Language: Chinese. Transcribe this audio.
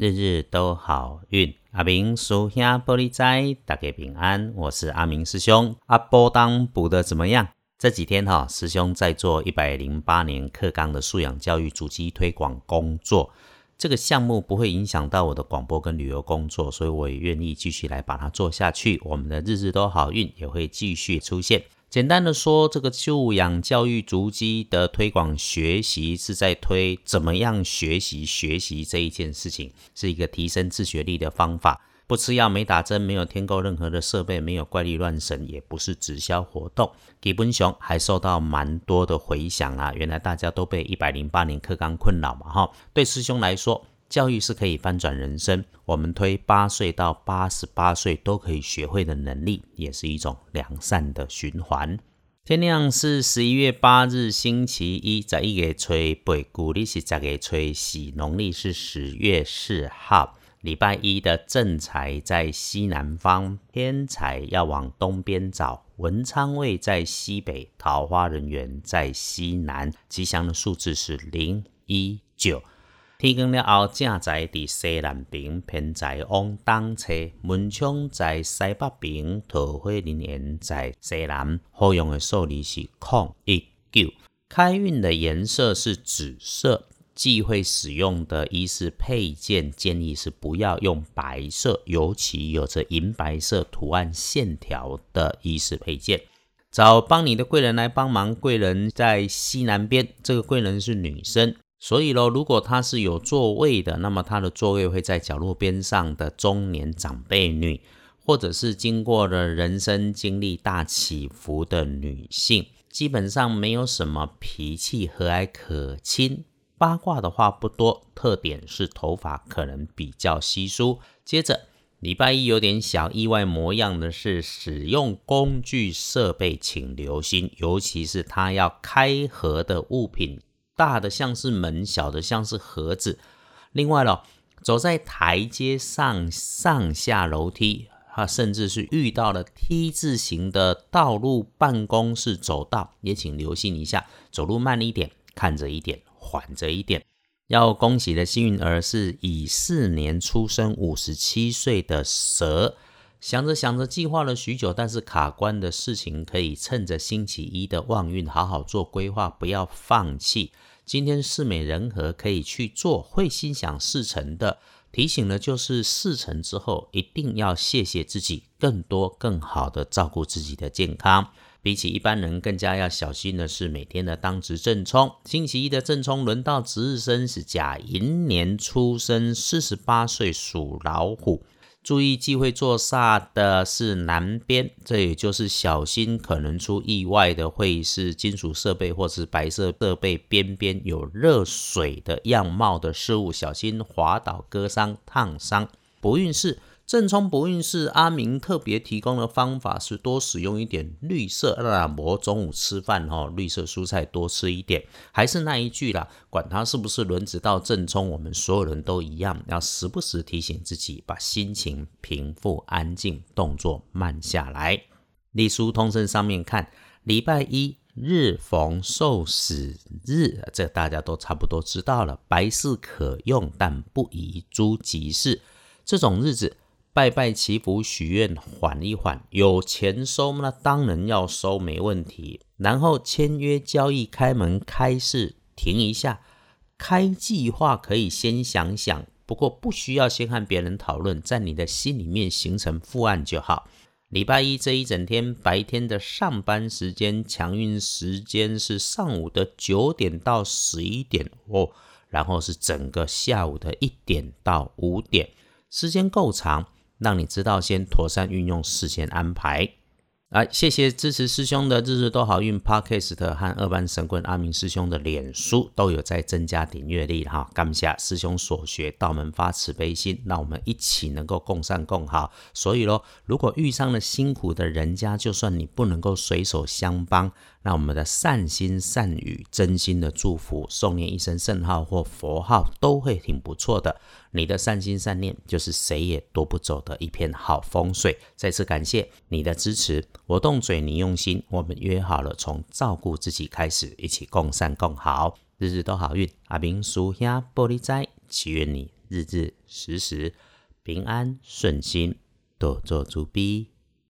日日都好运，阿明叔兄玻璃仔，大家平安。我是阿明师兄，阿波当补的怎么样？这几天哈，师兄在做一百零八年课纲的素养教育主机推广工作，这个项目不会影响到我的广播跟旅游工作，所以我也愿意继续来把它做下去。我们的日日都好运也会继续出现。简单的说，这个素养教育足迹的推广学习是在推怎么样学习学习这一件事情，是一个提升自学力的方法。不吃药、没打针、没有添购任何的设备、没有怪力乱神，也不是直销活动。基本熊还受到蛮多的回响啊！原来大家都被一百零八年课纲困扰嘛，哈。对师兄来说。教育是可以翻转人生。我们推八岁到八十八岁都可以学会的能力，也是一种良善的循环。天亮是十一月八日，星期一，在一月吹北，古历是十月吹喜，农历是十月四号，礼拜一的正财在西南方，偏财要往东边找。文昌位在西北，桃花人缘在西南。吉祥的数字是零一九。天光了后，正在伫西南边，偏在往东侧；门窗在西北边，桃花林园在西南。好用的数字是空一九。开运的颜色是紫色，忌讳使用的衣饰配件，建议是不要用白色，尤其有着银白色图案线条的衣饰配件。找帮你的贵人来帮忙，贵人在西南边，这个贵人是女生。所以咯，如果她是有座位的，那么她的座位会在角落边上的中年长辈女，或者是经过了人生经历大起伏的女性，基本上没有什么脾气，和蔼可亲，八卦的话不多，特点是头发可能比较稀疏。接着礼拜一有点小意外模样的是，使用工具设备请留心，尤其是他要开合的物品。大的像是门，小的像是盒子。另外咯，走在台阶上，上下楼梯，啊，甚至是遇到了 T 字形的道路、办公室走道，也请留心一下，走路慢一点，看着一点，缓着一点。要恭喜的幸运儿是乙巳年出生，五十七岁的蛇。想着想着，计划了许久，但是卡关的事情，可以趁着星期一的旺运，好好做规划，不要放弃。今天事美人和，可以去做，会心想事成的。提醒了，就是事成之后，一定要谢谢自己，更多更好的照顾自己的健康。比起一般人，更加要小心的是每天的当值正冲。星期一的正冲轮到值日生是甲寅年出生，四十八岁属老虎。注意忌讳做煞的是南边，这也就是小心可能出意外的会是金属设备或是白色设备边边有热水的样貌的事物，小心滑倒、割伤、烫伤。不运势。正冲不运势，阿明特别提供的方法是多使用一点绿色。那我中午吃饭哈，绿色蔬菜多吃一点。还是那一句啦，管他是不是轮子到正冲，我们所有人都一样，要时不时提醒自己，把心情平复、安静，动作慢下来。隶书通身上面看，礼拜一日逢受死日，这大家都差不多知道了。白事可用，但不宜诸吉事。这种日子。拜拜祈福许愿，缓一缓，有钱收那当然要收，没问题。然后签约交易、开门开市，停一下。开计划可以先想想，不过不需要先和别人讨论，在你的心里面形成副案就好。礼拜一这一整天，白天的上班时间强运时间是上午的九点到十一点哦，然后是整个下午的一点到五点，时间够长。让你知道，先妥善运用，事先安排。来，谢谢支持师兄的日日都好运 Podcast 和二班神棍阿明师兄的脸书都有在增加点阅率哈。感谢师兄所学，道门发慈悲心，让我们一起能够共善共好。所以咯，如果遇上了辛苦的人家，就算你不能够随手相帮。那我们的善心善语、真心的祝福、诵念一声圣号或佛号，都会挺不错的。你的善心善念，就是谁也夺不走的一片好风水。再次感谢你的支持，我动嘴，你用心。我们约好了，从照顾自己开始，一起共善共好，日日都好运。阿明叔兄玻璃斋，祈愿你日日时时平安顺心，多做主逼。